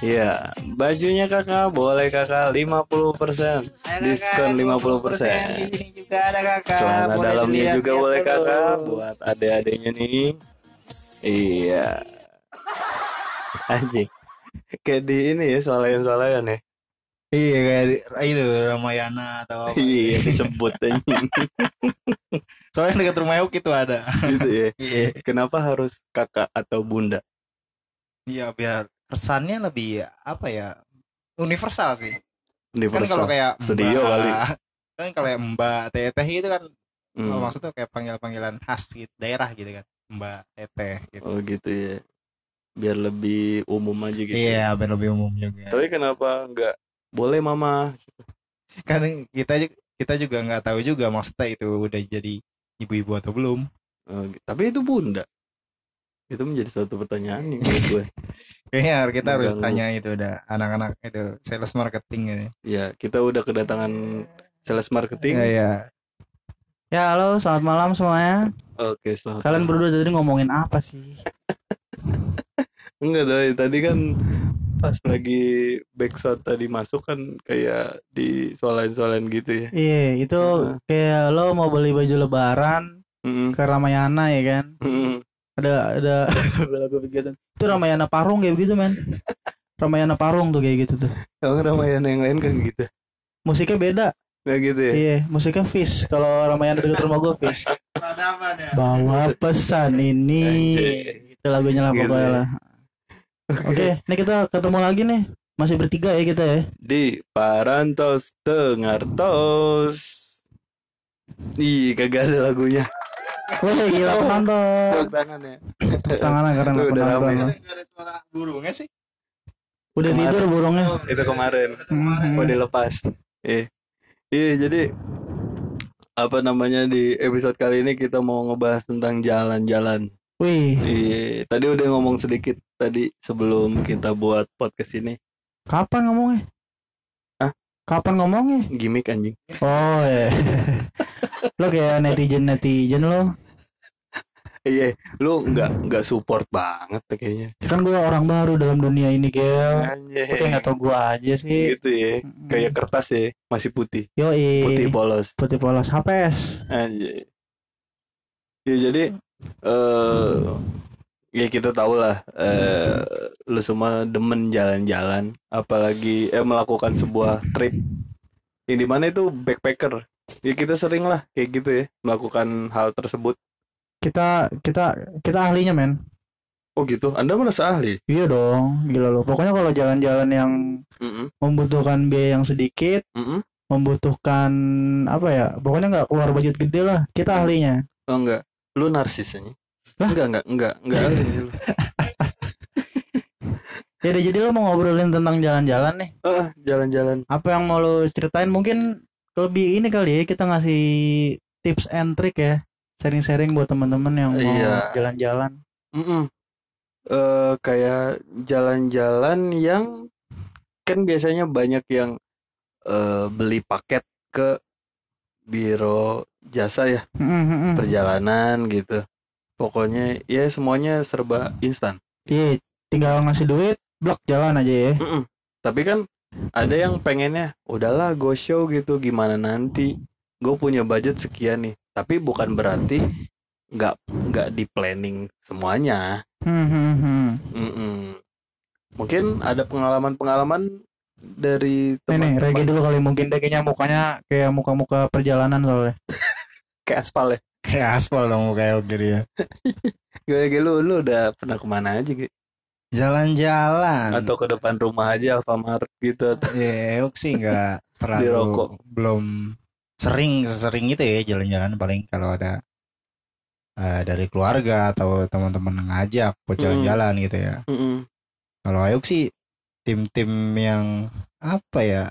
Iya, bajunya kakak boleh kakak 50% diskon 50%. Di sini juga ada kakak. Celana Boleh dalamnya dilihat juga lihat boleh dulu. kakak buat adik-adiknya nih. Iya. Anjing. Kayak di ini ya swalayan-swalayan ya. Iya kayak di- itu Ramayana atau apa. Iya disebut anjing Soalnya dekat rumah Euk itu ada. gitu ya. Iya. Kenapa harus kakak atau bunda? Iya biar kesannya lebih apa ya universal sih. Kan Universal. kalau kayak Studio kali. Kan kalau kayak Mbak Teteh itu kan Hmm. kalau maksudnya kayak panggil-panggilan khas gitu, daerah gitu kan. Mbak Teteh gitu. Oh gitu ya. Biar lebih umum aja gitu. Iya, biar lebih umum juga. Tapi kenapa nggak boleh mama? Kan kita kita juga nggak tahu juga maksudnya itu udah jadi ibu-ibu atau belum. Oh. Tapi itu bunda. Itu menjadi suatu pertanyaan nih menurut gue. Kayaknya kita harus Mengganggu. tanya itu udah anak-anak itu sales marketing ini. Ya, kita udah kedatangan sales marketing. Iya, iya. Ya, halo, selamat malam semuanya. Oke, selamat. Kalian berdua tadi ngomongin apa sih? Enggak doi, tadi kan pas lagi backshot tadi masuk kan kayak di soalan-soalan gitu ya. Iya, itu Heeh. kayak lo mau beli baju lebaran Mm-mm. ke Ramayana ya kan? Mm-mm. Ada ada lagu begitu. Itu Ramayana Parung kayak begitu, men. Ramayana Parung tuh kayak gitu tuh. Emang Ramayana yang lain kan gitu. Musiknya beda. Nggak gitu ya? Iya, musiknya Fish. Kalau Ramayana dekat rumah gue Fish. Bawa pesan ini. Itu lagunya lah pokoknya ya. lah. Oke, ini kita ketemu lagi nih. Masih bertiga ya kita ya. Di Parantos Tengartos. Ih, kagak ada lagunya. Wih, gila penonton. Tepuk tangan ya. Tangannya karena Tuh, udah penonton. ada suara burungnya sih Udah tidur burungnya. Itu kemarin. Mau dilepas. Iya. Iya, jadi apa namanya di episode kali ini kita mau ngebahas tentang jalan-jalan. Wih, Iya, tadi udah ngomong sedikit tadi sebelum kita buat podcast ini. kapan ngomongnya? Kapan ngomongnya? Gimik anjing. Oh ya. lo kayak netizen netizen lo. Iya, lu nggak nggak support banget kayaknya. Kan gue orang baru dalam dunia ini, Gel. Kayak nggak tau gue aja sih. Gitu ya. Kayak kertas ya, masih putih. Yo Putih polos. putih polos HPS. Anjay. Ya jadi eh ya kita tahu lah eh lu semua demen jalan-jalan apalagi eh melakukan sebuah trip yang di mana itu backpacker ya kita sering lah kayak gitu ya melakukan hal tersebut Kita kita kita ahlinya men. oh gitu anda merasa ahli Iya dong, gila lo. Pokoknya kalau jalan-jalan yang Mm-mm, membutuhkan biaya yang sedikit, mm-mm. membutuhkan apa ya? Pokoknya nggak keluar budget gede lah. Kita ahlinya. oh enggak lu narsis aja Lah? Enggak enggak enggak enggak ahli lu. Ya udah, jadi lo mau ngobrolin tentang jalan-jalan nih. Jalan-jalan Apa yang mau lo ceritain? Mungkin lebih ini kali ya kita ngasih tips and trick ya. Sharing-sharing buat teman-teman yang mau Iya. jalan-jalan. Mm-mm. Eh, kayak jalan-jalan yang kan biasanya banyak yang eh, beli paket ke biro jasa ya Mm, mm, mm. perjalanan gitu. Pokoknya ya semuanya serba instan. Iya, tinggal ngasih duit, blok jalan aja ya. Mm-mm. Tapi kan ada yang pengennya udahlah go show gitu gimana nanti gue punya budget sekian nih. Tapi bukan berarti nggak nggak di planning semuanya. Hmm, hmm, hmm. Mm-mm. Mungkin ada pengalaman-pengalaman dari Nih nih, reggae teman-teman dulu kali mungkin deh kayaknya mukanya kayak muka-muka perjalanan soalnya. kayak aspal ya. Kayak aspal dong kayak gitu ya. Gue lu lu udah pernah ke mana aja gitu? Jalan-jalan. Atau ke depan rumah aja Alfamart gitu Ya, Euk sih nggak terlalu Dirokok. belum sering sering itu ya jalan-jalan paling kalau ada eh, dari keluarga atau teman-teman ngajak buat Hmm. jalan-jalan gitu ya. Mm-mm. Kalau Ayuk sih tim-tim yang apa ya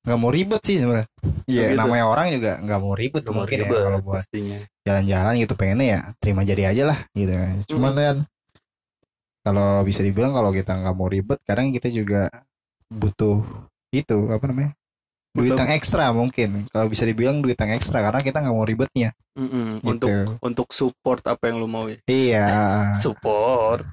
nggak mau ribet sih sebenarnya. Iya gitu. namanya orang juga nggak mau ribet mau mungkin ya ribet kalau buat pastinya. jalan-jalan gitu pengennya ya terima jadi aja lah gitu. Cuman Hmm. kan kalau bisa dibilang kalau kita nggak mau ribet kadang kita juga butuh itu apa namanya duit yang ekstra mungkin kalau bisa dibilang duit yang ekstra karena kita nggak mau ribetnya Mm-mm. gitu. Untuk untuk support apa yang lu mau ya. iya Support.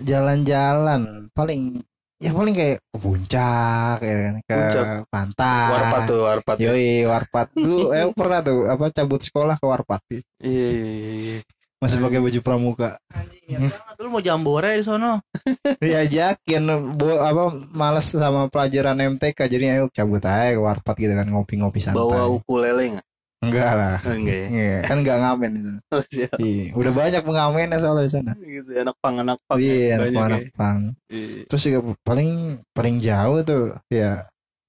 Jalan-jalan paling ya paling kayak ke puncak ya kan ke Puncak. pantai Warpat tuh, warpat. ya. Yoi, warpat. Lu eh pernah tuh apa cabut sekolah ke warpat. Iya, iya, iya, iya. Masih pakai baju pramuka. Anjing, ya. Dulu mau jambore di sono. Diajakin bo, apa males sama pelajaran MTK jadi ayo cabut aja ke warpat gitu kan ngopi-ngopi santai. Bawa ukulele nggak? Enggak lah. Oh, Enggak ya. Iya, kan enggak ngamen itu. Oh, iya. Iya, udah banyak pengamennya soalnya di sana. gitu ya, anak pang anak pang Iya, ya. anak anak ya. pang. Iya. Terus juga paling paling jauh tuh ya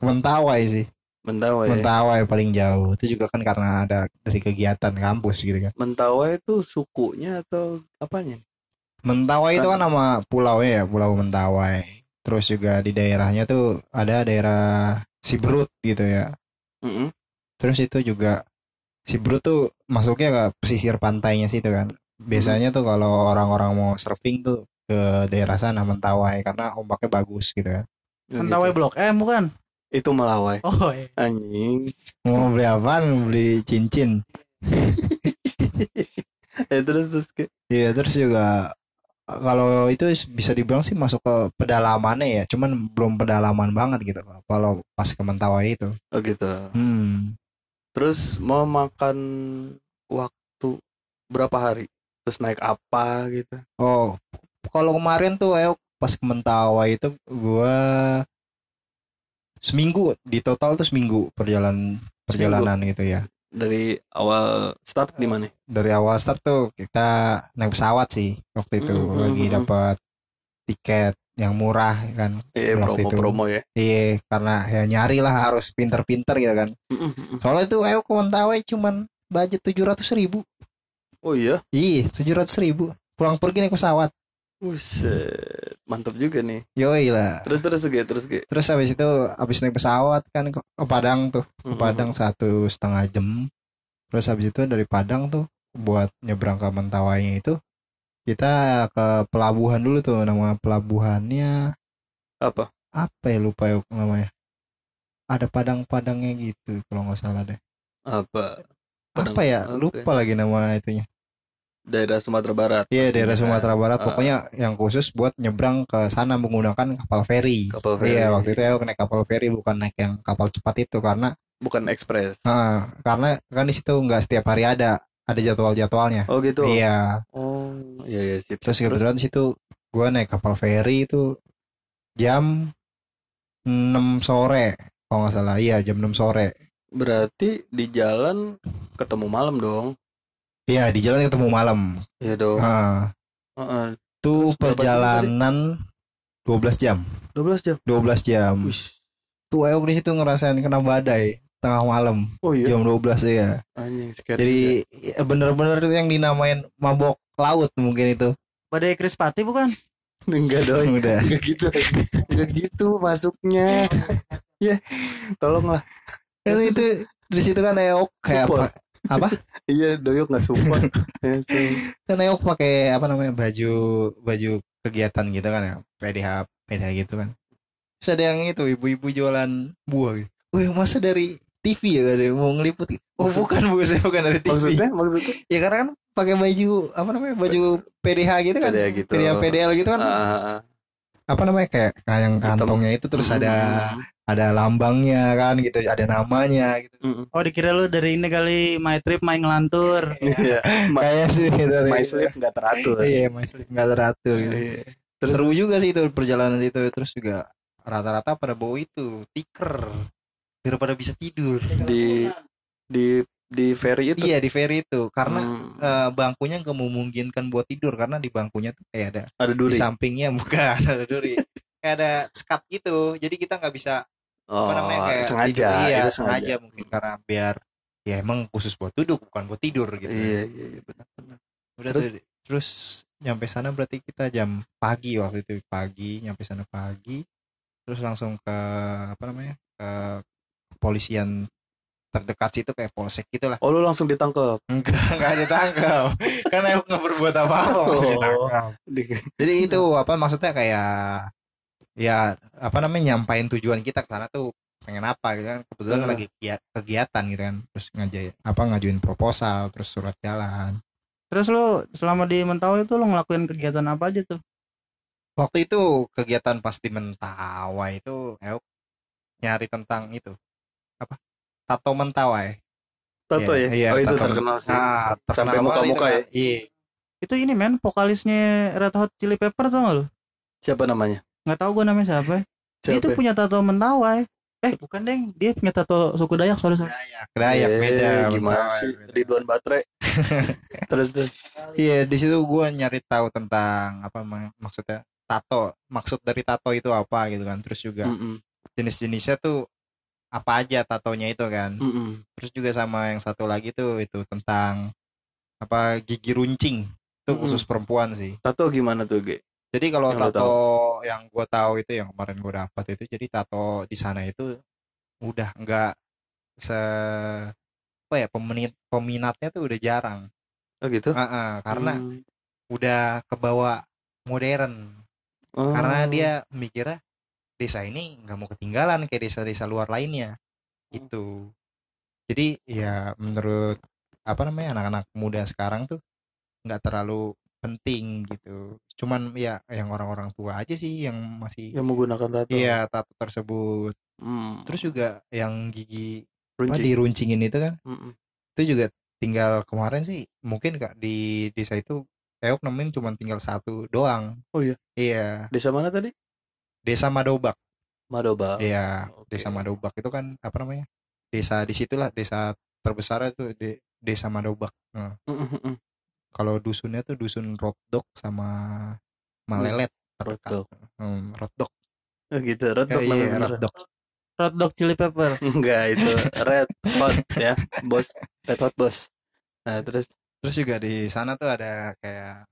Mentawai sih. Mentawai ya. Mentawai paling jauh. Itu juga kan karena ada dari kegiatan kampus gitu kan. Mentawai itu sukunya atau apanya Mentawai itu kan nama pulaunya ya, Pulau Mentawai. Terus juga di daerahnya tuh ada daerah Siberut gitu ya. Mm-mm. Terus itu juga Siberut tuh masuknya ke pesisir pantainya situ kan. Biasanya tuh kalau orang-orang mau surfing tuh ke daerah sana Mentawai karena ombaknya bagus gitu kan. Mentawai Gitu. Blok M bukan? itu Melawai Oh iya. anjing Mau beli apa? Mau beli cincin. eh terus terus ke Iya, terus juga kalau itu bisa dibilang sih masuk ke pedalamannya ya, cuman belum pedalaman banget gitu kalau pas ke Mentawai itu. oh gitu Hmm. Terus mau makan waktu berapa hari? Terus naik apa gitu? Oh, kalau kemarin tuh ayo pas ke Mentawai itu gua seminggu di total tuh seminggu perjalanan perjalanan gitu ya. dari awal start di mana? Dari awal start tuh kita naik pesawat sih waktu itu. Hmm, hmm, lagi hmm. dapat tiket yang murah kan. eh Waktu promo itu. promo ya Iya, karena ya nyari lah harus pinter-pinter gitu kan. Soalnya tuh ayo ke Mentawai cuman budget tujuh ratus ribu. oh iya Iya, tujuh ratus ribu. Pulang pergi naik pesawat. Buset, mantap juga nih. Yoi lah. Terus terus gitu, terus gitu. Terus habis itu habis naik pesawat kan ke, ke Padang tuh. Ke Padang satu setengah jam. Terus habis itu dari Padang tuh buat nyebrang ke Mentawainya itu kita ke pelabuhan dulu tuh nama pelabuhannya Apa? apa ya lupa ya namanya. Ada padang-padangnya gitu kalau nggak salah deh. Apa? Padang- apa ya? oke. Lupa lagi nama itunya. Daerah Sumatera Barat. Iya daerah Pastinya kan. Sumatera Barat Ah. pokoknya yang khusus buat nyebrang ke sana menggunakan kapal feri. Kapal feri. Iya waktu itu ya naik kapal feri bukan naik yang kapal cepat itu karena Bukan ekspres. ah, karena kan di situ nggak setiap hari ada ada jadwal-jadwalnya. Oh gitu. Iya. Oh, iya iya sip. Terus kebetulan di situ gua naik kapal feri itu jam 6 sore kalau nggak salah. Iya jam 6 sore. berarti di jalan ketemu malam dong. Iya di jalan ketemu malam. Iya dong. Heeh. Terus berapa jam perjalanan 12 jam. 12 jam. 12 jam. Wih. Tuh Eok di situ ngerasain kena badai tengah malam Oh iya. jam 12 ya. Anjing scary Jadi ya bener-bener itu yang dinamain mabok laut mungkin itu. Badai Krispati bukan? enggak dong. Udah. Enggak gitu. Enggak gitu masuknya. ya, tolonglah. Kan itu di situ kan Eok kayak Support. apa? Apa? Iya, doyok nggak support. Ya, so- Kan Eok pakai apa namanya baju baju kegiatan gitu kan ya, PDH PDH gitu kan. Terus ada yang itu ibu-ibu jualan buah gitu. Wih masa dari TV ya ada yang mau ngeliput gitu. Oh bukan bu, saya bukan dari TV. maksudnya maksudnya Ya karena kan pakai baju apa namanya baju PDH gitu kan. PDH gitu. PDH PDL gitu kan. Ah. Apa namanya kayak kayak yang kantongnya itu terus ada ada lambangnya kan gitu, ada namanya gitu. mm, mm. Oh dikira lu dari ini kali my trip main ngelantur. Iya. Ma- Kayak sih gitu. My sleep nggak teratur. Iya, my sleep nggak teratur gitu. Iya. Terus- Seru juga sih itu perjalanan itu terus juga rata-rata pada bawa itu tiker biar pada bisa tidur. Di di di ferry itu. Iya di ferry itu karena Hmm, eh, bangkunya nggak memungkinkan buat tidur karena di bangkunya tuh kayak ada ada di duri. sampingnya bukan ada duri kayak ada skat gitu jadi kita nggak bisa Oh, apa namanya kayak sengaja. tidur. iya itu sengaja mungkin karena biar ya emang khusus buat duduk bukan buat tidur gitu Iya, iya, iya benar-benar. udah Terus? tuh terus nyampe sana berarti kita jam pagi waktu itu pagi nyampe sana pagi terus langsung ke apa namanya ke kepolisian terdekat situ kayak polsek gitu lah Oh, lu langsung ditangkap. enggak enggak ditangkap karena aku nggak berbuat apa-apa Oh. ditangkap Di- jadi itu apa maksudnya kayak ya apa namanya nyampain tujuan kita ke sana tuh pengen apa gitu kan kebetulan Hmm. lagi kegiatan gitu kan terus ngajain apa ngajuin proposal terus surat jalan Terus lu selama di Mentawai itu lu ngelakuin kegiatan apa aja tuh? waktu itu kegiatan pas di Mentawai itu Euk nyari tentang itu apa tato Mentawai Tato Iya, ya? iya, oh itu tato. terkenal sih. ah terkenal Sampai banget muka-muka itu ya? iya Itu ini men, vokalisnya Red Hot Chili Pepper tau gak lu? Siapa namanya? Nggak tahu gue namanya siapa. Dia Siapa? itu punya tato mentawai. Eh bukan deng, dia punya tato suku Dayak sorry sorry. Dayak Dayak Eh, beda Gimana Mentawai sih? beda. Ridwan Baterai. terus terus. iya di situ gue nyari tahu tentang apa mak- maksudnya tato maksud dari tato itu apa gitu kan terus juga Mm-mm. jenis-jenisnya tuh apa aja tatonya itu kan Mm-mm. terus juga sama yang satu lagi tuh itu tentang apa gigi runcing itu Mm-mm. khusus perempuan sih Tato gimana tuh, Ge? jadi kalau Yang tato yang gue tahu itu yang kemarin gue dapat itu jadi tato di sana itu udah nggak se apa ya peminat peminatnya tuh udah jarang Oh gitu? Ah, ah, karena Hmm. udah kebawa modern Oh. karena dia mikirnya desa ini nggak mau ketinggalan kayak desa-desa luar lainnya itu jadi ya menurut apa namanya anak-anak muda sekarang tuh nggak terlalu penting gitu cuman ya yang orang-orang tua aja sih yang masih yang menggunakan tato. iya tato tersebut Hmm. terus juga yang gigi apa Runcing. diruncingin itu kan Mm-mm. itu juga tinggal kemarin sih mungkin kak di desa itu Eok nemuin cuma tinggal satu doang Oh iya? iya Desa mana tadi? Desa Madobak Madoba. Iya, Oke. Desa Madobak itu kan apa namanya? Desa di situlah desa terbesar itu de- Desa Madobak. Nah, Mm-mm. kalau dusunnya tuh dusun Rotdok sama Malelet terdekat. Rotok. Hmm. Oh gitu, Rotok Eh, iya. Red Dog Chili Pepper. Enggak, itu Red Hot ya, bos. Red Hot bos. Nah, terus Terus juga di sana tuh ada kayak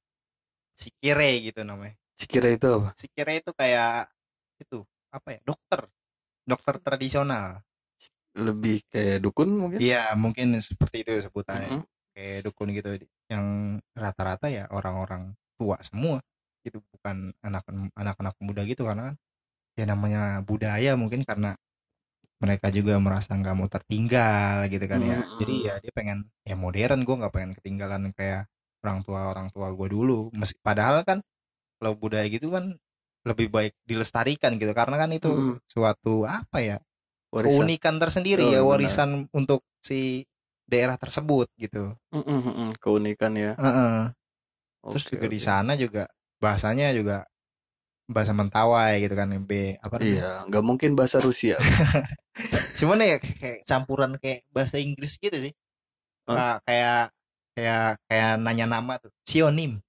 Sikire gitu namanya. Cikira itu apa? Sikire itu kayak itu apa ya? Dokter. Dokter tradisional. Lebih kayak dukun mungkin? Iya, mungkin seperti itu sebutannya. Mm-mm. kayak dukun gitu yang rata-rata ya orang-orang tua semua itu bukan anak anak-anak muda gitu karena kan ya namanya budaya mungkin karena mereka juga merasa nggak mau tertinggal gitu kan ya Mm-mm. jadi ya dia pengen ya modern gue nggak pengen ketinggalan kayak orang tua orang tua gue dulu Meski, padahal kan kalau budaya gitu kan lebih baik dilestarikan gitu karena kan itu Mm-mm. suatu apa ya Warisan. keunikan tersendiri Oh, ya benar. warisan untuk si daerah tersebut gitu. Keunikan ya. Heeh. Terus Oke, juga di oke. sana juga bahasanya juga bahasa Mentawai gitu kan B apa? Iya, nggak mungkin bahasa Rusia. Cuman ya kayak campuran kayak bahasa Inggris gitu sih. Hah? Kayak kayak kayak kayak nanya nama tuh. Sionim.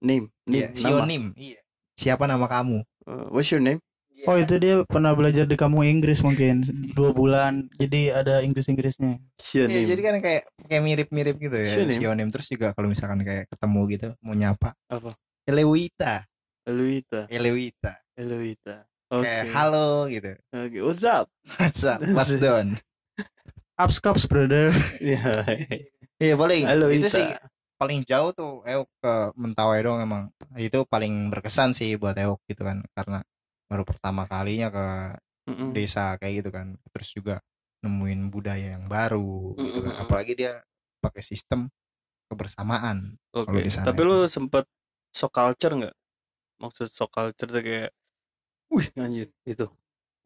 Name, Iya, name, nama. sionim. Iya. Siapa nama kamu? Uh, what's your name? Oh itu dia pernah belajar di kampung Inggris mungkin dua bulan. Jadi ada Inggris Inggrisnya. Your Iya, jadi kan kayak kayak mirip-mirip gitu ya. Sionim. Terus juga kalau misalkan kayak ketemu gitu mau nyapa. Apa? Elewita. Eluita, Elewita. Eluita. Oke. Kayak halo gitu. Oke, what's up? What's up? What's done? Ups cups brother. Iya. Iya paling Halo, itu Ita. sih paling jauh tuh Euk ke Mentawai dong emang itu paling berkesan sih buat Euk gitu kan karena baru pertama kalinya ke Mm-mm. desa kayak gitu kan terus juga nemuin budaya yang baru gitu kan apalagi dia pakai sistem kebersamaan di sana Tapi itu. lu sempet sok culture nggak? Maksud sok culture tuh kayak, wih anjir itu.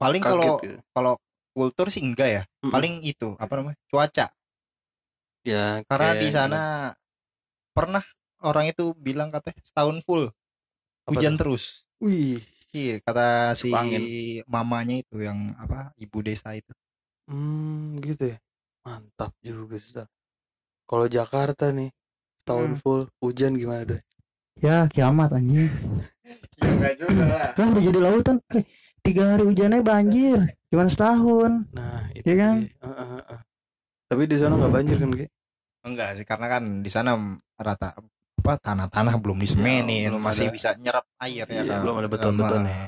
paling kalau gitu. kalau kultur sih enggak ya Mm-mm. paling itu apa namanya cuaca ya karena di sana pernah orang itu bilang katanya setahun full Apa hujan tuh? terus Wih. Iya, kata si angin. mamanya itu yang apa ibu desa itu. Hmm, gitu ya. Mantap juga sih. Kalau Jakarta nih setahun Hmm. full hujan gimana deh? Ya kiamat anjing. Ya enggak juga lah. Lah udah jadi lautan. Eh, tiga hari hujannya banjir. Cuman setahun. Nah, itu Iya kan? dia. Heeh, heeh. Tapi di sana nggak banjir kan, Ge? Enggak sih, karena kan di sana rata apa tanah-tanah belum disemenin, Ya, belum masih ada. bisa nyerap air ya Iya, kan. belum ada beton-beton Sama. ya.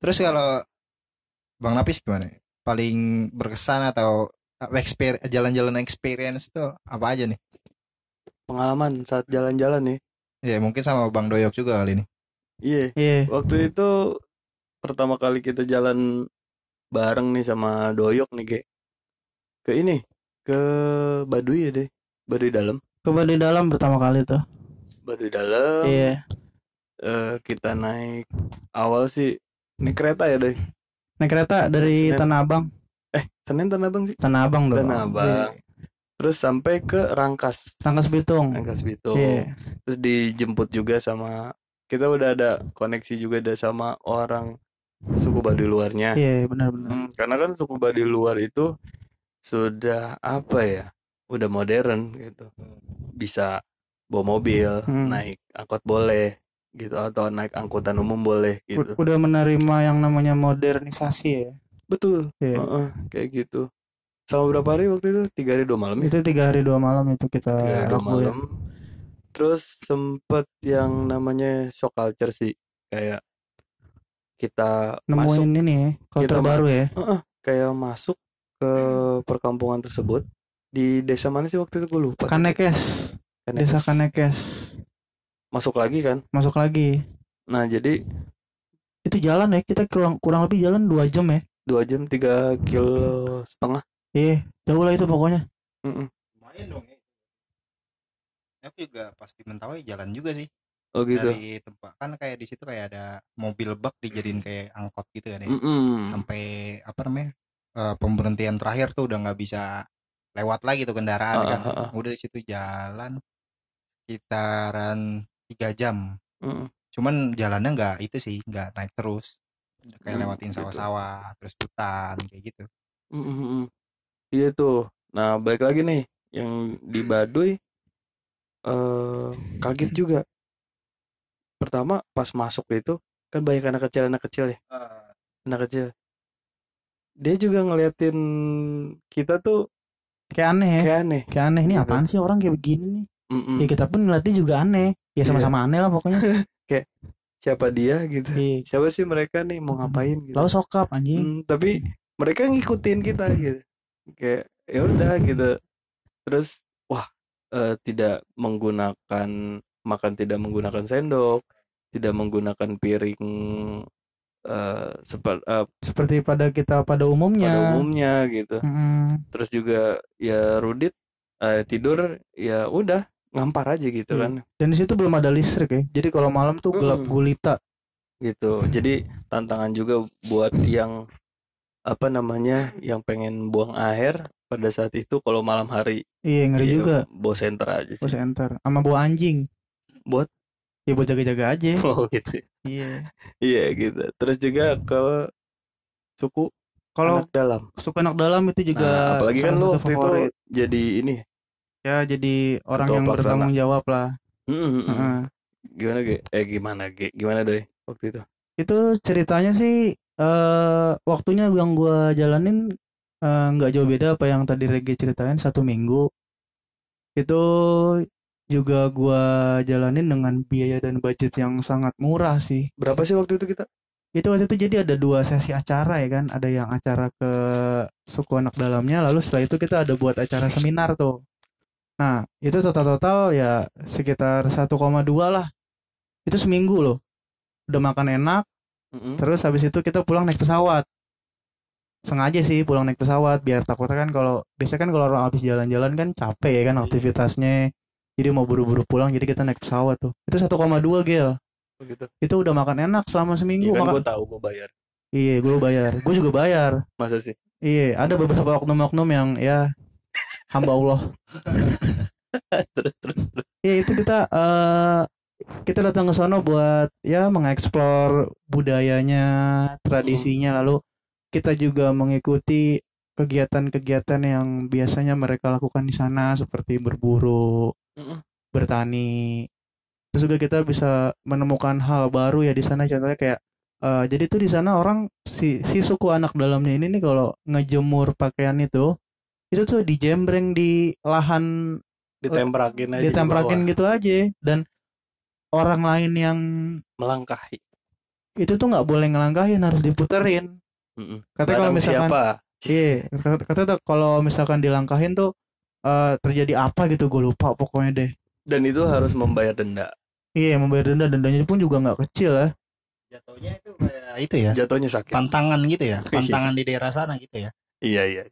Terus kalau Bang Napis gimana? Paling berkesan atau jalan-jalan experience itu apa aja nih? Pengalaman saat jalan-jalan nih. Ya mungkin sama Bang Doyok juga kali ini. Iya, Iya. waktu itu pertama kali kita jalan bareng nih sama Doyok nih, Ge. Ke ini, ke Baduy ya deh. Baduy dalam. Coba di dalam pertama kali tuh. Baduy dalam. Iya. eh, kita naik awal sih naik kereta ya deh. naik kereta dari Senin. Tanah Abang Eh Senin Tanah Abang sih. Tanah Abang dong Tanah Abang. Terus sampai ke Rangkas. Rangkas Bitung Rangkas Bitung. Iya. Terus dijemput juga sama kita udah ada koneksi juga ada sama orang suku Baduy luarnya. iya benar-benar Hmm, karena kan suku Baduy luar itu sudah apa ya? Udah modern gitu. Bisa bawa mobil, Hmm. naik angkot boleh gitu atau naik angkutan umum boleh gitu. udah menerima yang namanya modernisasi ya Betul. Iya. Heeh, kayak gitu. Selama berapa hari waktu itu? Tiga hari dua malam ya? itu tiga hari dua malam itu kita Tiga hari dua malam. Terus sempet yang namanya shock culture sih. Kayak kita masuk nemuin ini ya Kita baru ya Heeh, kayak masuk ke perkampungan tersebut di desa mana sih waktu itu gue lupa. Kanekes Kanekes. desa Kanekes Masuk lagi kan? masuk lagi Nah jadi itu jalan ya kita kurang kurang lebih jalan dua jam ya dua jam tiga kilo setengah. iya jauh lah itu pokoknya Mm-mm. lumayan dong ya aku juga pasti mentawai jalan juga sih Oh gitu. dari tempat kan kayak di situ kayak ada mobil bak dijadiin kayak angkot gitu kan ya Mm-mm. sampai apa namanya eh, pemberhentian terakhir tuh udah nggak bisa lewat lagi tuh kendaraan Ah, kan ah, ah. udah di situ jalan sekitaran tiga jam Mm-mm. cuman jalannya nggak itu sih nggak naik terus kayak Hmm, lewatin gitu. sawah-sawah terus hutan kayak gitu. Iya tuh. Nah balik lagi nih yang di Baduy eh kaget juga. Pertama pas masuk itu kan banyak anak kecil anak kecil ya anak kecil. Dia juga ngeliatin kita tuh kayak aneh ya kayak aneh. kayak aneh ini Gitu. apaan sih orang kayak begini nih Mm-mm. ya kita pun ngeliatnya juga aneh ya sama-sama aneh lah pokoknya Siapa dia gitu? Iya. Siapa sih mereka nih mau ngapain gitu? Lalu sokap anjing Hmm, tapi mereka ngikutin kita gitu. Kayak ya udah gitu. Terus wah eh, tidak menggunakan makan tidak menggunakan sendok, tidak menggunakan piring eh seperti seperti pada kita pada umumnya pada umumnya gitu. Mm-mm. Terus juga ya Rudit eh, tidur ya udah ngampar aja gitu Iya. kan dan di situ belum ada listrik ya jadi kalau malam tuh gelap gulita gitu. Jadi tantangan juga buat yang apa namanya yang pengen buang air pada saat itu kalau malam hari iya ngeri Iya, juga bawa senter aja sih. bos enter sama bawa anjing Buat? Ya buat jaga-jaga aja Oh gitu. iya Iya gitu. Terus juga ke suku kalau anak dalam. suku anak dalam itu juga Nah, apalagi kan lu waktu itu jadi ini. ya jadi orang Ketua yang pelaksana. bertanggung jawab lah Mm, mm, mm. Heeh. Gimana Ge? Eh gimana Ge? Gimana doi waktu itu? itu ceritanya sih eh waktunya yang gua jalanin eh, nggak jauh beda apa yang tadi Regi ceritain satu minggu itu juga gua jalanin dengan biaya dan budget yang sangat murah sih Berapa sih waktu itu kita? itu waktu itu jadi ada dua sesi acara ya kan ada yang acara ke suku anak dalamnya lalu setelah itu kita ada buat acara seminar tuh nah itu total-total ya sekitar 1,2 lah itu seminggu loh udah makan enak Mm-mm. Terus habis itu kita pulang naik pesawat. Sengaja sih pulang naik pesawat biar takutnya kan kalau biasanya kan kalau orang habis jalan-jalan kan capek ya kan aktivitasnya. Jadi mau buru-buru pulang jadi kita naik pesawat tuh. Itu 1,2 gel. Oh, gitu. Itu udah makan enak selama seminggu Iya kan makan. gue tahu gue bayar. Iya, gue bayar. Gue juga bayar. Masa sih? Iya, ada beberapa oknum-oknum yang ya hamba Allah. terus terus terus. Ya itu kita eh kita datang ke sono buat ya mengeksplor budayanya, tradisinya lalu kita juga mengikuti kegiatan-kegiatan yang biasanya mereka lakukan di sana seperti berburu, Mm-mm. bertani. Terus juga kita bisa menemukan hal baru ya di sana contohnya kayak eh, jadi tuh di sana orang si si suku anak dalamnya ini nih kalau ngejemur pakaian itu itu tuh dijembreng di lahan Ditemprakin aja. di ditemprakin bawah. gitu aja dan orang lain yang Melangkahi. itu tuh nggak boleh ngelangkahin harus diputerin Mm-mm. katanya kalau misalkan siapa? iya kata- katanya tuh kalau misalkan dilangkahin tuh eh, terjadi apa gitu gue lupa pokoknya deh Dan itu harus membayar denda. iya membayar denda dendanya pun juga nggak kecil ya jatuhnya itu kayak itu ya Jatuhnya sakit. pantangan gitu ya Iya. pantangan di daerah sana gitu ya Iya iya.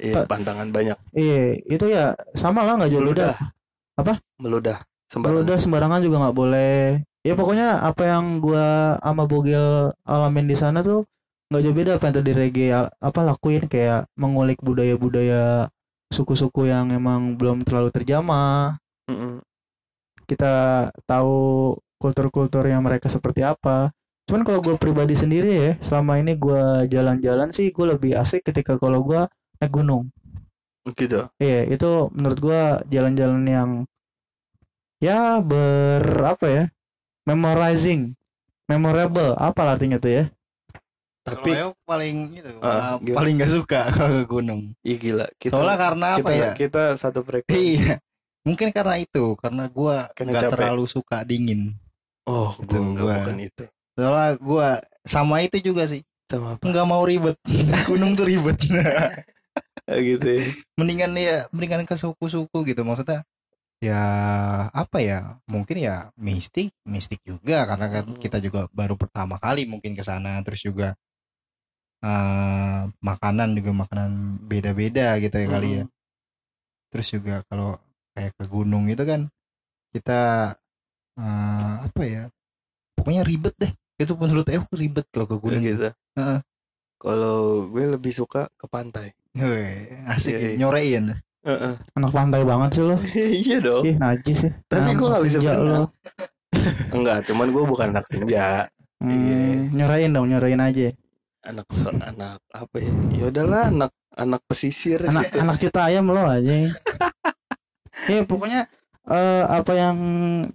Iya Pa- pantangan banyak. iya itu ya sama lah nggak jauh Meludah. udah Apa? Meludah. Sembarangan. udah sembarangan juga nggak boleh ya pokoknya apa yang gua sama Bogel alamin di sana tuh nggak jauh beda apa yang tadi Rege a- apa lakuin kayak mengulik budaya-budaya suku-suku yang emang belum terlalu terjamah Mm-mm. kita tahu kultur-kultur yang mereka seperti apa. Cuman kalau gue pribadi sendiri ya, selama ini gue jalan-jalan sih gue lebih asik ketika kalau gue naik gunung. gitu Iya, itu menurut gue jalan-jalan yang ya ber apa ya, memorizing, memorable, apa artinya tuh ya? Tapi Kalau paling itu uh, paling gak suka kalau ke gunung. Ih gila kita Soalnya karena apa kita, ya? kita satu frekuensi Iya. Mungkin karena itu, karena gua Karena nggak capek. terlalu suka dingin. oh Itu gua bukan itu Soalnya gua sama itu juga sih, sama apa nggak mau ribet. gunung tuh ribet. gitu ya mendingan ya, mendingan ke suku-suku gitu maksudnya. Ya apa ya? Mungkin ya mistik, mistik juga karena kan Hmm. kita juga baru pertama kali mungkin ke sana terus juga eh makanan juga makanan beda-beda gitu ya kali ya. Terus juga kalau kayak ke gunung itu kan kita eh, apa ya pokoknya ribet deh itu menurut aku ribet kalau ke gunung gitu Heeh. kalau gue lebih suka ke pantai Weh, asik Iya, ya, iya. nyorein Heeh. Anak pantai banget sih lo. iya dong Ih, najis ya. Tapi gua nggak bisa senja berenang. lo. enggak cuman gue bukan anak senja Hmm, Iya. nyorain dong, nyorain aja. Anak anak apa ya ya udahlah anak anak pesisir anak gitu. anak cita ayam lo aja ya pokoknya eh, apa yang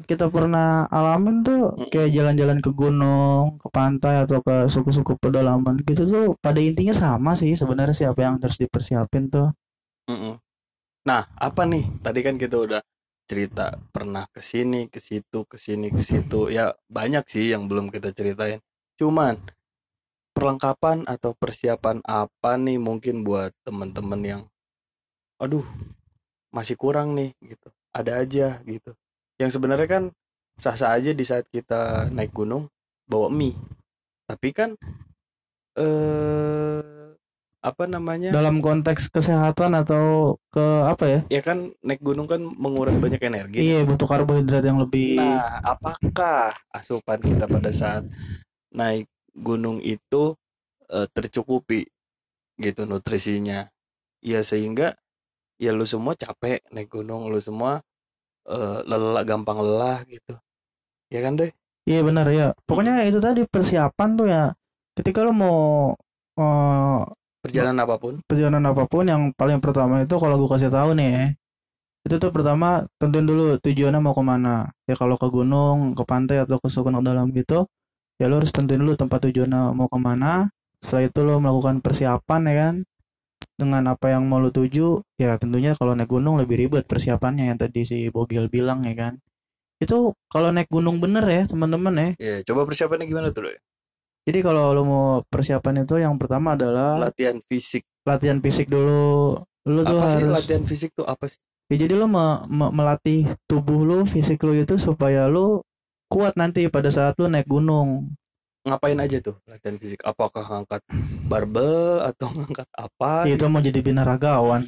kita pernah alamin tuh kayak jalan-jalan ke gunung ke pantai atau ke suku-suku pedalaman gitu tuh pada intinya sama sih sebenarnya sih apa yang harus dipersiapin tuh Mm-mm. Nah, apa nih? Tadi kan kita udah cerita pernah ke sini, ke situ, ke sini, ke situ. Ya, banyak sih yang belum kita ceritain. Cuman perlengkapan atau persiapan apa nih mungkin buat teman-teman yang aduh, masih kurang nih gitu. Ada aja gitu. Yang sebenarnya kan sah-sah aja di saat kita naik gunung bawa mie. Tapi kan eh apa namanya? dalam konteks kesehatan atau ke apa ya ya kan naik gunung kan menguras banyak energi. iya butuh karbohidrat yang lebih Nah, apakah asupan kita pada saat naik gunung itu eh, tercukupi gitu nutrisinya? Ya sehingga ya lu semua capek naik gunung, lu semua eh, lelah gampang lelah gitu. Ya kan deh? iya benar ya pokoknya itu tadi persiapan tuh ya ketika lo mau eh, Perjalanan apa pun. perjalanan apa pun yang paling pertama itu kalau gue kasih tahu nih itu tuh pertama tentuin dulu tujuannya mau ke mana ya kalau ke gunung ke pantai atau ke suku dalam gitu ya lo harus tentuin dulu tempat tujuannya mau ke mana setelah itu lo melakukan persiapan ya kan dengan apa yang mau lo tuju ya tentunya kalau naik gunung lebih ribet persiapannya yang tadi si Bogil bilang ya kan itu kalau naik gunung bener ya teman-teman ya Ya, coba persiapannya gimana tuh, Doy? jadi kalau lo mau persiapan itu yang pertama adalah Latihan fisik. latihan fisik dulu lu tuh Apa sih harus latihan fisik tuh apa sih? Ya jadi lo me- me- melatih tubuh lo, fisik lo itu supaya lo kuat nanti pada saat lo naik gunung. Ngapain aja tuh latihan fisik? Apakah ngangkat barbel atau ngangkat apa? Itu mau jadi binaragawan.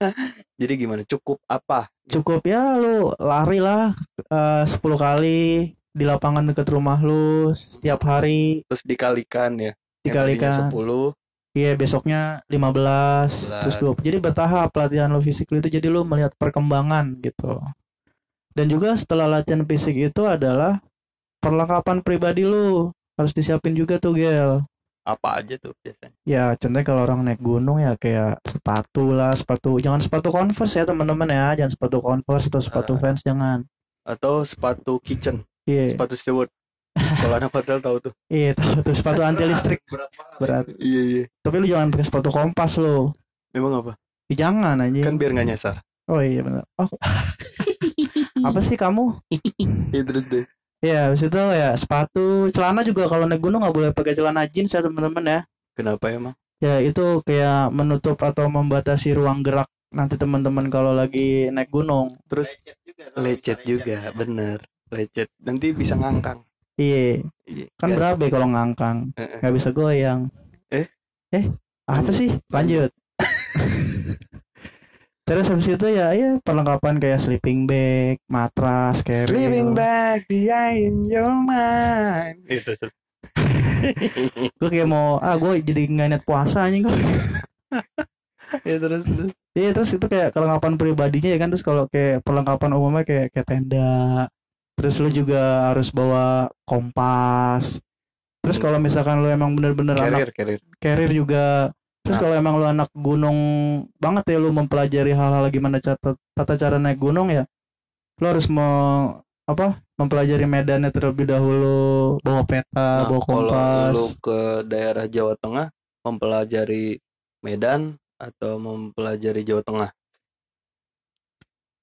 Jadi gimana? Cukup apa? Cukup ya lo lari lah eh, 10 kali di lapangan dekat rumah lo setiap hari Terus dikalikan ya. Dikalikan. tadinya 10 Iya besoknya 15 terus 20. Jadi bertahap latihan lo fisik itu jadi lo melihat perkembangan gitu. Dan juga setelah latihan fisik itu adalah perlengkapan pribadi lo harus disiapin juga tuh gel. apa aja tuh biasanya? Ya, contohnya kalau orang naik gunung ya kayak sepatu lah, sepatu jangan sepatu Converse ya teman-teman ya, jangan sepatu Converse atau sepatu Ah. Vans jangan. Atau sepatu kitchen, Iya, sepatu steward. Kalau anak hotel tahu tuh. iya tahu tuh sepatu anti listrik berat. Iya iya. Tapi lu jangan pakai sepatu kompas lo. Memang apa? Ih, jangan anjing. Kan biar nggak nyasar. Oh iya benar. Oh. Apa sih kamu? Iya terus deh. Ya, habis itu ya sepatu, celana juga kalau naik gunung nggak boleh pakai celana jeans ya teman-teman ya. Kenapa emang? Ya itu kayak menutup atau membatasi ruang gerak nanti teman-teman kalau lagi naik gunung. Terus lecet juga, bener. Lecet. Nanti bisa ngangkang. Iya, Iya. kan Nggak- berabe kalau ngangkang. Nggak bisa goyang. Eh? Eh, apa sih? Lanjut. terus habis itu ya ya perlengkapan kayak sleeping bag matras carrier Sleeping bag, the eye in your mind. Itu. Gue kayak mau ah gue jadi nggak niat puasa anjing gue ya terus terus. Iya terus itu kayak perlengkapan pribadinya ya kan terus kalau kayak perlengkapan umumnya kayak kayak tenda terus lu juga harus bawa kompas terus kalau misalkan lu emang bener-bener anak Carrier, carrier. carrier juga terus Nah. kalau emang lu anak gunung banget ya lu mempelajari hal-hal gimana tata, tata cara naik gunung ya lu harus mau apa mempelajari medannya terlebih dahulu bawa peta Nah, bawa kalau kompas lu ke daerah Jawa Tengah mempelajari Medan atau mempelajari Jawa Tengah.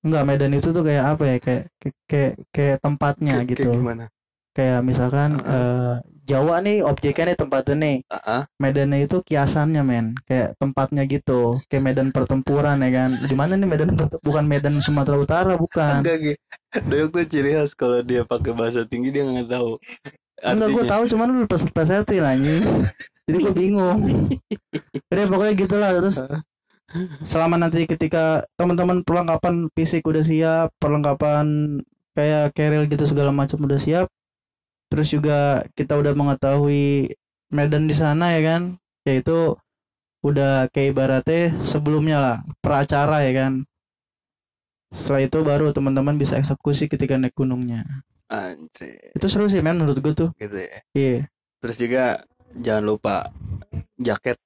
enggak Medan itu tuh kayak apa ya kayak kayak kayak, kayak tempatnya Kayak- gitu Kayak gimana? Kayak misalkan Heeh. eh, Jawa nih objeknya nih tempatnya nih Ah, ah. Medannya itu kiasannya men kayak tempatnya gitu kayak medan pertempuran ya kan di mana nih medan bukan medan Sumatera Utara bukan Enggak gitu. Doyok tuh ciri khas kalau dia pakai bahasa tinggi dia nggak tahu. enggak gue Artinya. tahu cuman lu peset pesetin anjing jadi gue bingung jadi pokoknya gitulah terus selama nanti ketika teman-teman perlengkapan fisik udah siap perlengkapan kayak keril gitu segala macam udah siap terus juga kita udah mengetahui medan di sana ya kan? Yaitu udah kayak ibaratnya sebelumnya lah peracara ya kan? Setelah itu baru teman-teman bisa eksekusi ketika naik gunungnya. Anjir, itu seru sih men menurut gue tuh. Gitu ya. iya. Terus juga jangan lupa jaket,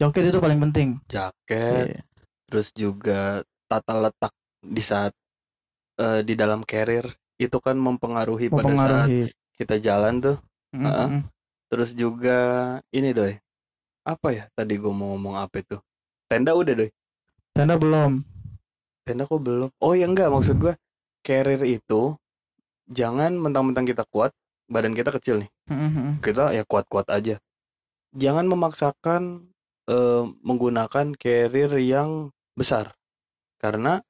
joket itu paling penting. Jaket, Iya. terus juga tata letak di saat eh, di dalam carrier itu kan mempengaruhi, pada saat mempengaruhi kita jalan tuh. Mm, Heeh. mm. Terus juga ini doy, apa ya tadi gue mau ngomong apa itu? Tenda udah doy. tenda belum Tenda kok belum? Oh ya enggak maksud gue carrier itu jangan mentang-mentang kita kuat, badan kita kecil nih. Mm, mm, mm. Kita ya kuat-kuat aja. Jangan memaksakan eh, menggunakan carrier yang besar. Karena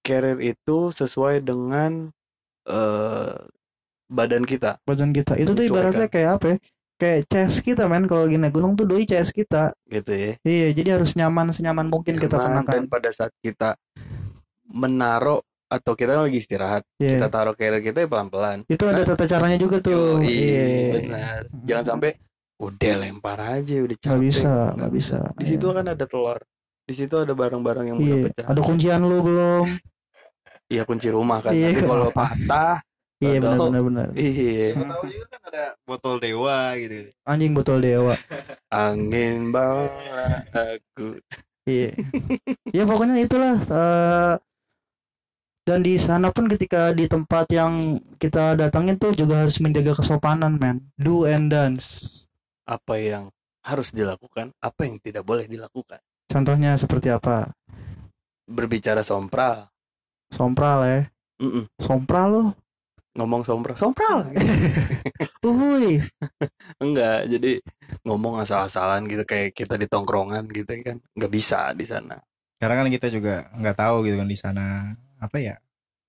carrier itu sesuai dengan eh, badan kita. badan kita itu tuh ibaratnya kayak apa ya kayak chest kita men kalau lagi naik gunung tuh doi chest kita gitu ya. iya jadi harus nyaman senyaman mungkin kita Nyaman, dan kenakan pada saat kita menaruh atau kita lagi istirahat, Iya. kita taruh carrier kita ya pelan-pelan. itu ada tata caranya juga tuh Yoi, iya benar. Jangan sampai udah lempar aja udah capek. nggak bisa Nggak nggak bisa Di situ kan ada telur. Di situ ada barang-barang yang iya mudah pecah. ada kuncian lu belum Iya kunci rumah kan. Iya, Tapi kalau patah, iya benar benar benar iya. Tahu juga kan ada botol dewa gitu. anjing botol dewa Angin bawa aku. iya ya pokoknya itulah eh, dan di sana pun ketika di tempat yang kita datangin tuh juga harus menjaga kesopanan man do and dance Apa yang harus dilakukan, apa yang tidak boleh dilakukan. contohnya seperti apa Berbicara sompral. sompral ya Mm-mm. sompral lo Ngomong sompral. Sompral. uhuy Enggak, jadi ngomong asal-asalan gitu kayak kita di tongkrongan gitu kan. Nggak bisa di sana. Karena kan kita juga nggak tahu gitu kan di sana apa ya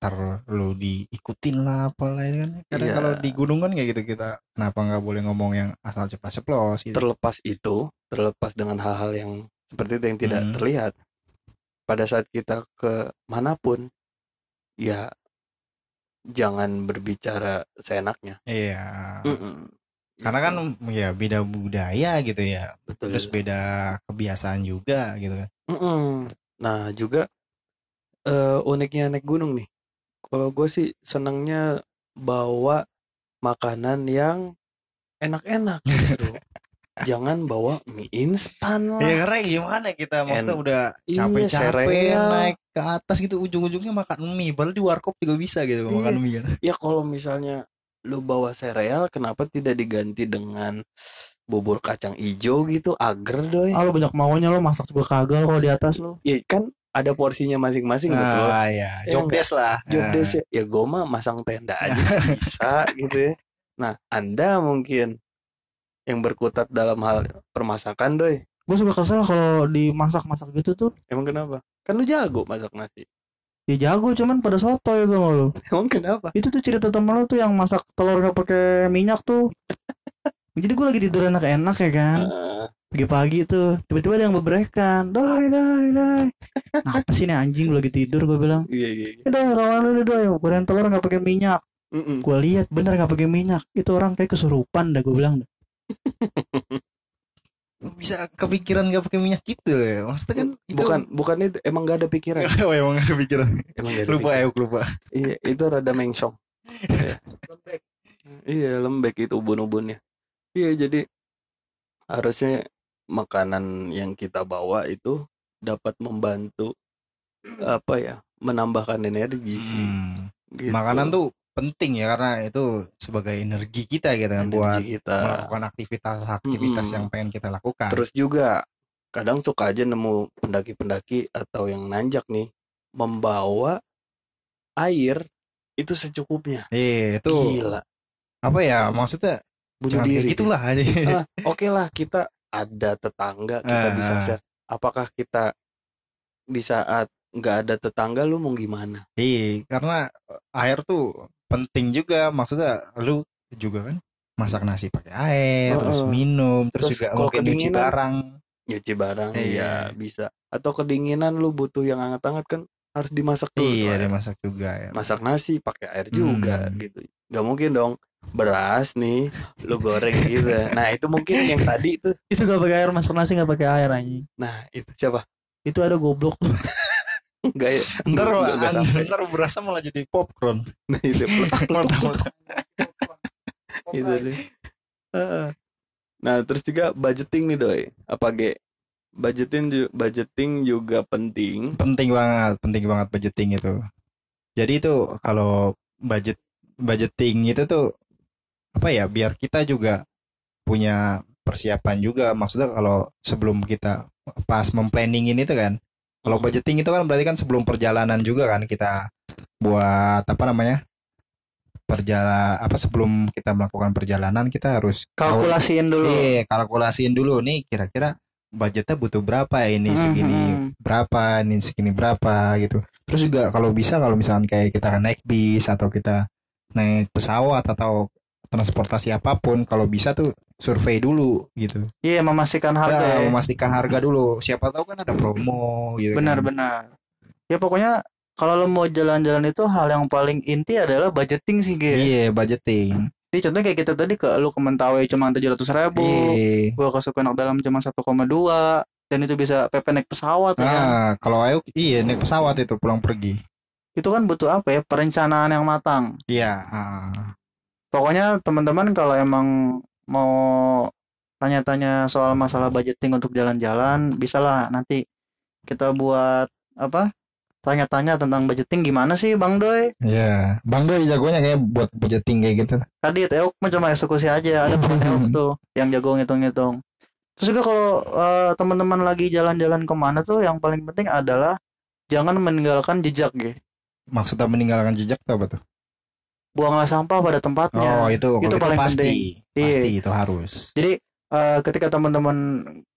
ntar lu diikutin lah apalah itu kan kadang Iya. kalau di gunung kan kayak gitu kita kenapa nggak boleh ngomong yang asal ceplos ceplos gitu Terlepas itu, terlepas dengan hal-hal yang seperti itu yang tidak Hmm. terlihat. Pada saat kita ke mana pun, ya jangan berbicara seenaknya. iya Mm-mm. karena kan Gitu. ya beda budaya gitu ya betul. terus beda kebiasaan juga gitu kan Mm-mm. Nah juga eh, uniknya naik gunung nih. Kalau gue sih senangnya bawa makanan yang enak-enak justru. Jangan bawa mie instan lah. ya karena gimana kita maksudnya udah Iya, capek-capek sereal. naik ke atas gitu ujung-ujungnya makan mie padahal di warkop juga bisa gitu Iya. makan mie kan Ya kalau misalnya lu bawa sereal, kenapa tidak diganti dengan bubur kacang ijo gitu, agar doy. Ah, lu banyak maunya lo masak juga kagak kalau di atas lo. Ya kan ada porsinya masing-masing betul. ah ya Ya job enggak. desk lah Job Nah. desk ya, ya gue mah masang tenda aja bisa gitu ya. Nah, Anda mungkin yang berkutat dalam hal permasakan doy. Gue suka kesel kalau dimasak-masak gitu tuh. Emang kenapa? Kan lu jago masak nasi. Ya jago cuman pada soto itu lo. Emang kenapa? Itu tuh cerita temen lo tuh yang masak telur nggak pakai minyak tuh. Jadi gue lagi tidur enak-enak ya kan. Eh, pagi-pagi tuh tiba-tiba ada yang bebrekan doi doi doi nah apa sih nih anjing gue lagi tidur gue bilang Iya iya. iya. doi kawan lu doi goreng telur nggak pakai minyak Mm-mm. gue lihat bener nggak pakai minyak itu orang kayak kesurupan dah gue bilang dah. bisa kepikiran gak pakai minyak gitu ya maksudnya kan itu Bukan bukan itu emang gak ada pikiran. oh emang gak ada pikiran Emang gak ada lupa pikiran. ya lupa Iya itu rada mengsong. Iya. Iya lembek itu ubun-ubunnya. Iya jadi harusnya makanan yang kita bawa itu dapat membantu apa ya menambahkan energi sih. Hmm. gitu. makanan tuh penting ya karena itu sebagai energi kita gitu kan Energi buat kita. melakukan aktivitas-aktivitas Mm-mm. yang pengen kita lakukan Terus juga kadang suka aja nemu pendaki-pendaki atau yang nanjak nih membawa air itu secukupnya. iya itu Gila, apa ya maksudnya bunuh jangan diri. kayak gitulah aja Ah, Oke lah kita ada tetangga kita Ah, bisa ah. share. Apakah kita di saat nggak ada tetangga lu mau gimana? iya karena air tuh penting juga. Maksudnya lu juga kan masak nasi pakai air Oh, terus minum terus, Terus juga kalau mungkin nyuci barang. Nyuci barang Iya. iya bisa. Atau kedinginan lu butuh yang hangat-hangat kan harus dimasak dulu. iya dimasak juga ya. Masak nasi pakai air juga Hmm. gitu. Nggak mungkin dong. Beras nih lu goreng gitu nah itu mungkin yang tadi tuh. Itu gak pakai air masak nasi gak pakai air anjing. Nah itu siapa? Itu ada goblok enggak ya? Ntar sampai. ntar berasa malah jadi popcorn. Nah itu. Itu deh nah terus juga budgeting nih doi. Apa ge? Budgeting budgeting juga penting. Penting banget penting banget budgeting itu. Jadi itu kalau budget budgeting itu tuh apa ya biar kita juga punya persiapan juga. Maksudnya kalau sebelum kita pas memplanningin itu kan kalau Hmm. budgeting itu kan berarti kan sebelum perjalanan juga kan kita buat apa namanya perjala apa sebelum kita melakukan perjalanan kita harus kalkulasiin dulu Iya, kalkulasiin dulu nih kira-kira budgetnya butuh berapa ya ini segini Mhm. berapa ini segini berapa gitu. Terus juga kalau bisa kalau misalkan kayak kita naik bis atau kita naik pesawat atau transportasi apa pun kalau bisa tuh survei dulu gitu. iya memastikan harga Ya, ya. memastikan harga dulu. Siapa tahu kan ada promo gitu. kan. benar-benar ya pokoknya kalau lo mau jalan-jalan itu hal yang paling inti adalah budgeting sih Ge. Iya, budgeting. Jadi contohnya kayak kita tadi ke lu ke Mentawai cuma tujuh ratus ribu, Iya. gua ke Sukonak Dalam cuma 1,2 dan itu bisa PP naik pesawat ya. kan. Nah, kalau ayo iya naik pesawat itu pulang pergi. Itu kan butuh apa ya? Perencanaan yang matang. Iya, ah. Pokoknya teman-teman kalau emang mau tanya-tanya soal masalah budgeting untuk jalan-jalan, bisalah nanti kita buat apa? Tanya-tanya tentang budgeting gimana sih Bang Doy? Iya. Bang Doi jagonya kayak buat budgeting kayak gitu. Tadi Euk cuma eksekusi aja, ada temen Euk tuh yang jago ngitung-ngitung. Terus juga kalau eh, teman-teman lagi jalan-jalan ke mana tuh yang paling penting adalah jangan meninggalkan jejak gitu. Maksudnya meninggalkan jejak tuh apa tuh? Buanglah sampah pada tempatnya. Oh itu, Itu itu, paling pasti, penting. Iya. pasti itu harus. Jadi eh, ketika teman-teman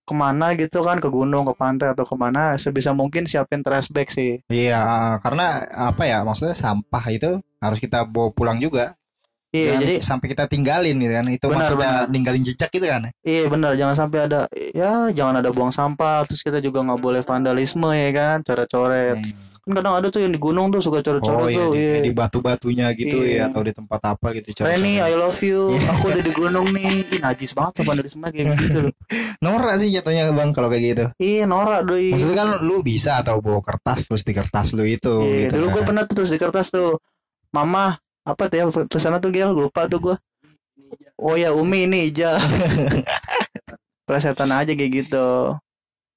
ke mana gitu kan ke gunung, ke pantai atau ke mana sebisa mungkin siapin trash bag sih. Iya, ah, karena apa ya? Maksudnya sampah itu harus kita bawa pulang juga. Iya, Jangan jadi sampai kita tinggalin gitu kan. Itu Benar, maksudnya benar. ninggalin jejak gitu kan. iya benar jangan sampai ada ya jangan ada buang sampah terus kita juga nggak boleh vandalisme ya kan coret-coret Hmm. Kan kadang ada tuh yang di gunung tuh suka coret-coret Oh iya tuh di, iya di batu-batunya gitu Iya. ya atau di tempat apa gitu. coret-coret. Reni, I love you. Iya. Aku udah di gunung nih. Ih, najis banget tuh vandalisme kayak gitu. loh. Norak sih jatuhnya bang kalau kayak gitu. Iya, norak doi. Maksudnya kan lu bisa atau bawa kertas terus di kertas lu itu. Iya, gitu dulu gue kan. pernah tuh tulis di kertas tuh. Mama, apa tuh ya tulisannya tuh Gil, Gua lupa tuh gue. Oh ya, Umi ini Ija. Presetan aja kayak gitu.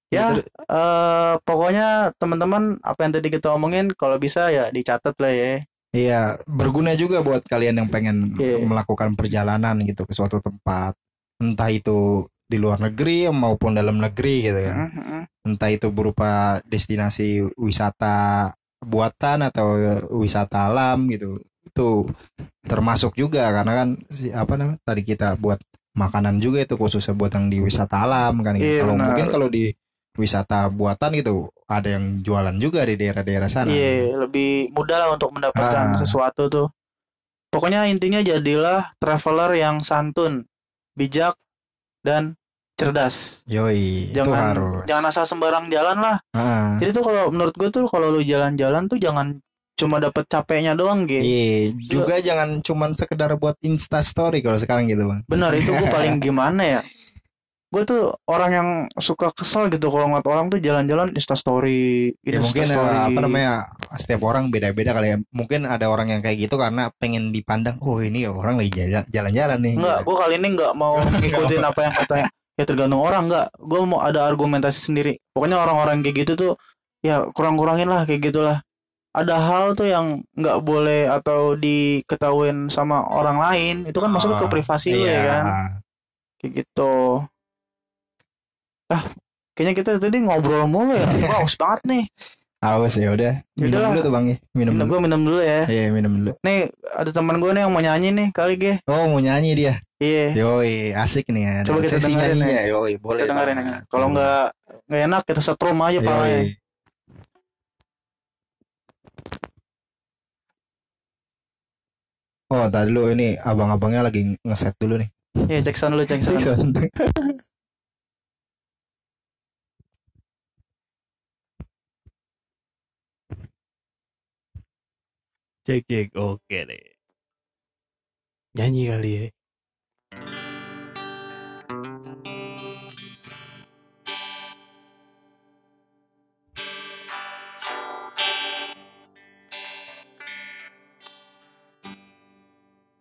Ya, Gitu. eh pokoknya teman-teman apa yang tadi kita omongin kalau bisa ya dicatat lah ya. Iya, berguna juga buat kalian yang pengen Iya. melakukan perjalanan gitu ke suatu tempat. Entah itu di luar negeri maupun dalam negeri gitu kan. Entah itu berupa destinasi wisata buatan atau wisata alam gitu. Itu termasuk juga karena kan si- apa namanya tadi kita buat makanan juga itu khususnya buat yang di wisata alam kan gitu. Iya, Kalau mungkin kalau di wisata buatan gitu ada yang jualan juga di daerah-daerah sana. Iya, lebih mudah lah untuk mendapatkan Ah. sesuatu tuh. Pokoknya intinya jadilah traveler yang santun, bijak, dan cerdas. Yoi, itu Jangan harus. jangan asal sembarang jalan lah. Ah, Jadi tuh kalau menurut gue tuh kalau lu jalan-jalan tuh jangan cuma dapet capeknya doang gitu. Iya, juga jangan cuman sekedar buat Insta story kalau sekarang gitu, Bang. Benar itu gue paling gimana ya? Gue tuh orang yang suka kesel gitu kalau ngeliat orang tuh jalan-jalan instastory, Ya mungkin eh, instastory. apa namanya setiap orang beda-beda kali ya. Mungkin ada orang yang kayak gitu karena pengen dipandang, oh ini orang lagi jalan- jalan-jalan nih. Enggak, gue kali ini enggak mau ngikutin apa yang katanya. Ya tergantung orang enggak. Gue mau ada argumentasi sendiri. Pokoknya orang-orang kayak gitu tuh ya kurang-kurangin lah kayak gitulah. Ada hal tuh yang nggak boleh atau diketahuin sama orang lain. Itu kan masuk ke Ah, privasi lu ya Iya. kan. Kayak gitu. Ah, kayaknya kita tadi ngobrol mulu ya. Wah, haus banget nih. Awas ya udah. Minum Yaudahlah. dulu tuh Bang ya. Minum Minum, dulu. gue minum dulu ya. Iya, minum dulu. Nih, ada teman gue nih yang mau nyanyi nih kali ge. Oh, mau nyanyi dia. Iya. Yoi, asik nih ya. Coba kita Sesi dengerin nyanyinya. Yoi, boleh. Kita dengerin ya. Kalau nggak nggak enak kita setrum aja palanya. Yoi. Oh, tadi dulu ini abang-abangnya lagi ngeset dulu nih. Iya, cek sound dulu, cek sound. Jackson. Cek cek oke deh. Nyanyi kali ya.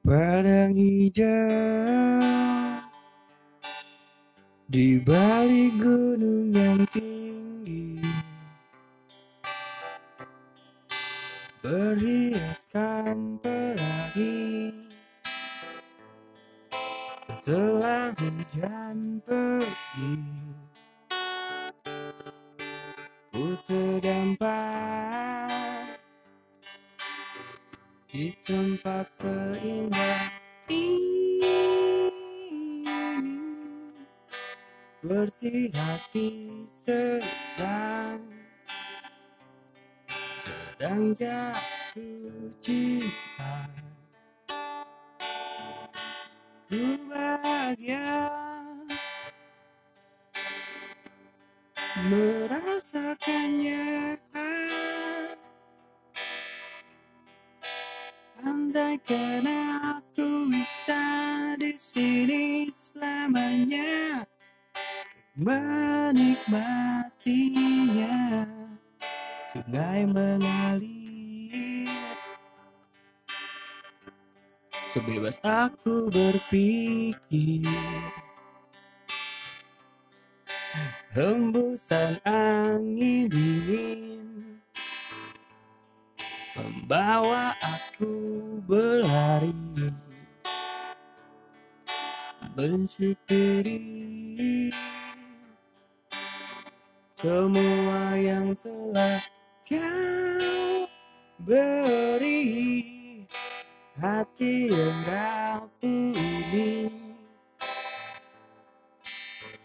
Padang hijau di balik gunung yang tinggi berhiaskan pelangi setelah hujan pergi ku terdampar di tempat terindah ini. Seperti hati sedang sedang jatuh cinta ku bahagia merasakannya. Andaikan aku bisa di sini selamanya menikmatinya sungai mengalir. Sebebas aku berpikir hembusan angin dingin membawa aku berlari. Mensyukuri semua yang telah kau beri hati yang rapuh ini.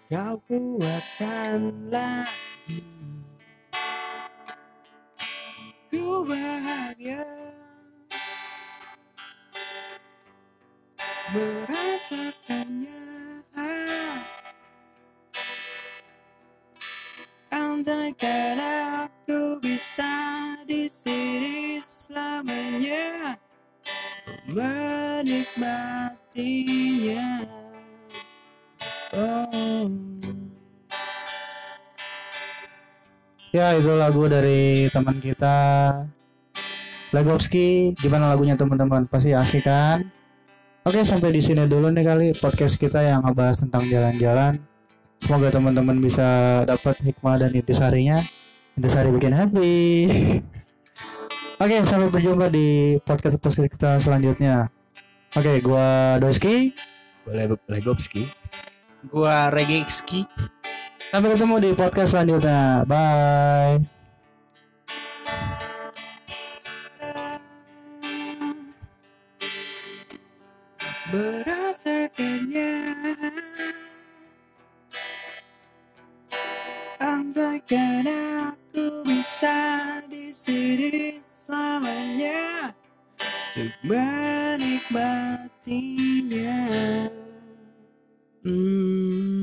Kau kuatkan lagi. Ku bahagia. Merasakannya. Andaikan aku bisa di sini selamanya menikmatinya. Oh. Ya itu lagu dari teman kita Legowski. Gimana lagunya teman-teman? Pasti asik kan? Oke sampai di sini dulu nih kali podcast kita yang ngebahas tentang jalan-jalan. Semoga teman-teman bisa dapat hikmah dan intisarinya. Intisari bikin happy Oke sampai berjumpa di podcast podcast kita selanjutnya. Oke gua Doski. Boleh Legowski. Gua Regexki. Sampai ketemu di podcast selanjutnya. Bye. Andaikan aku bisa di sini selamanya Untuk menikmatinya Hmm.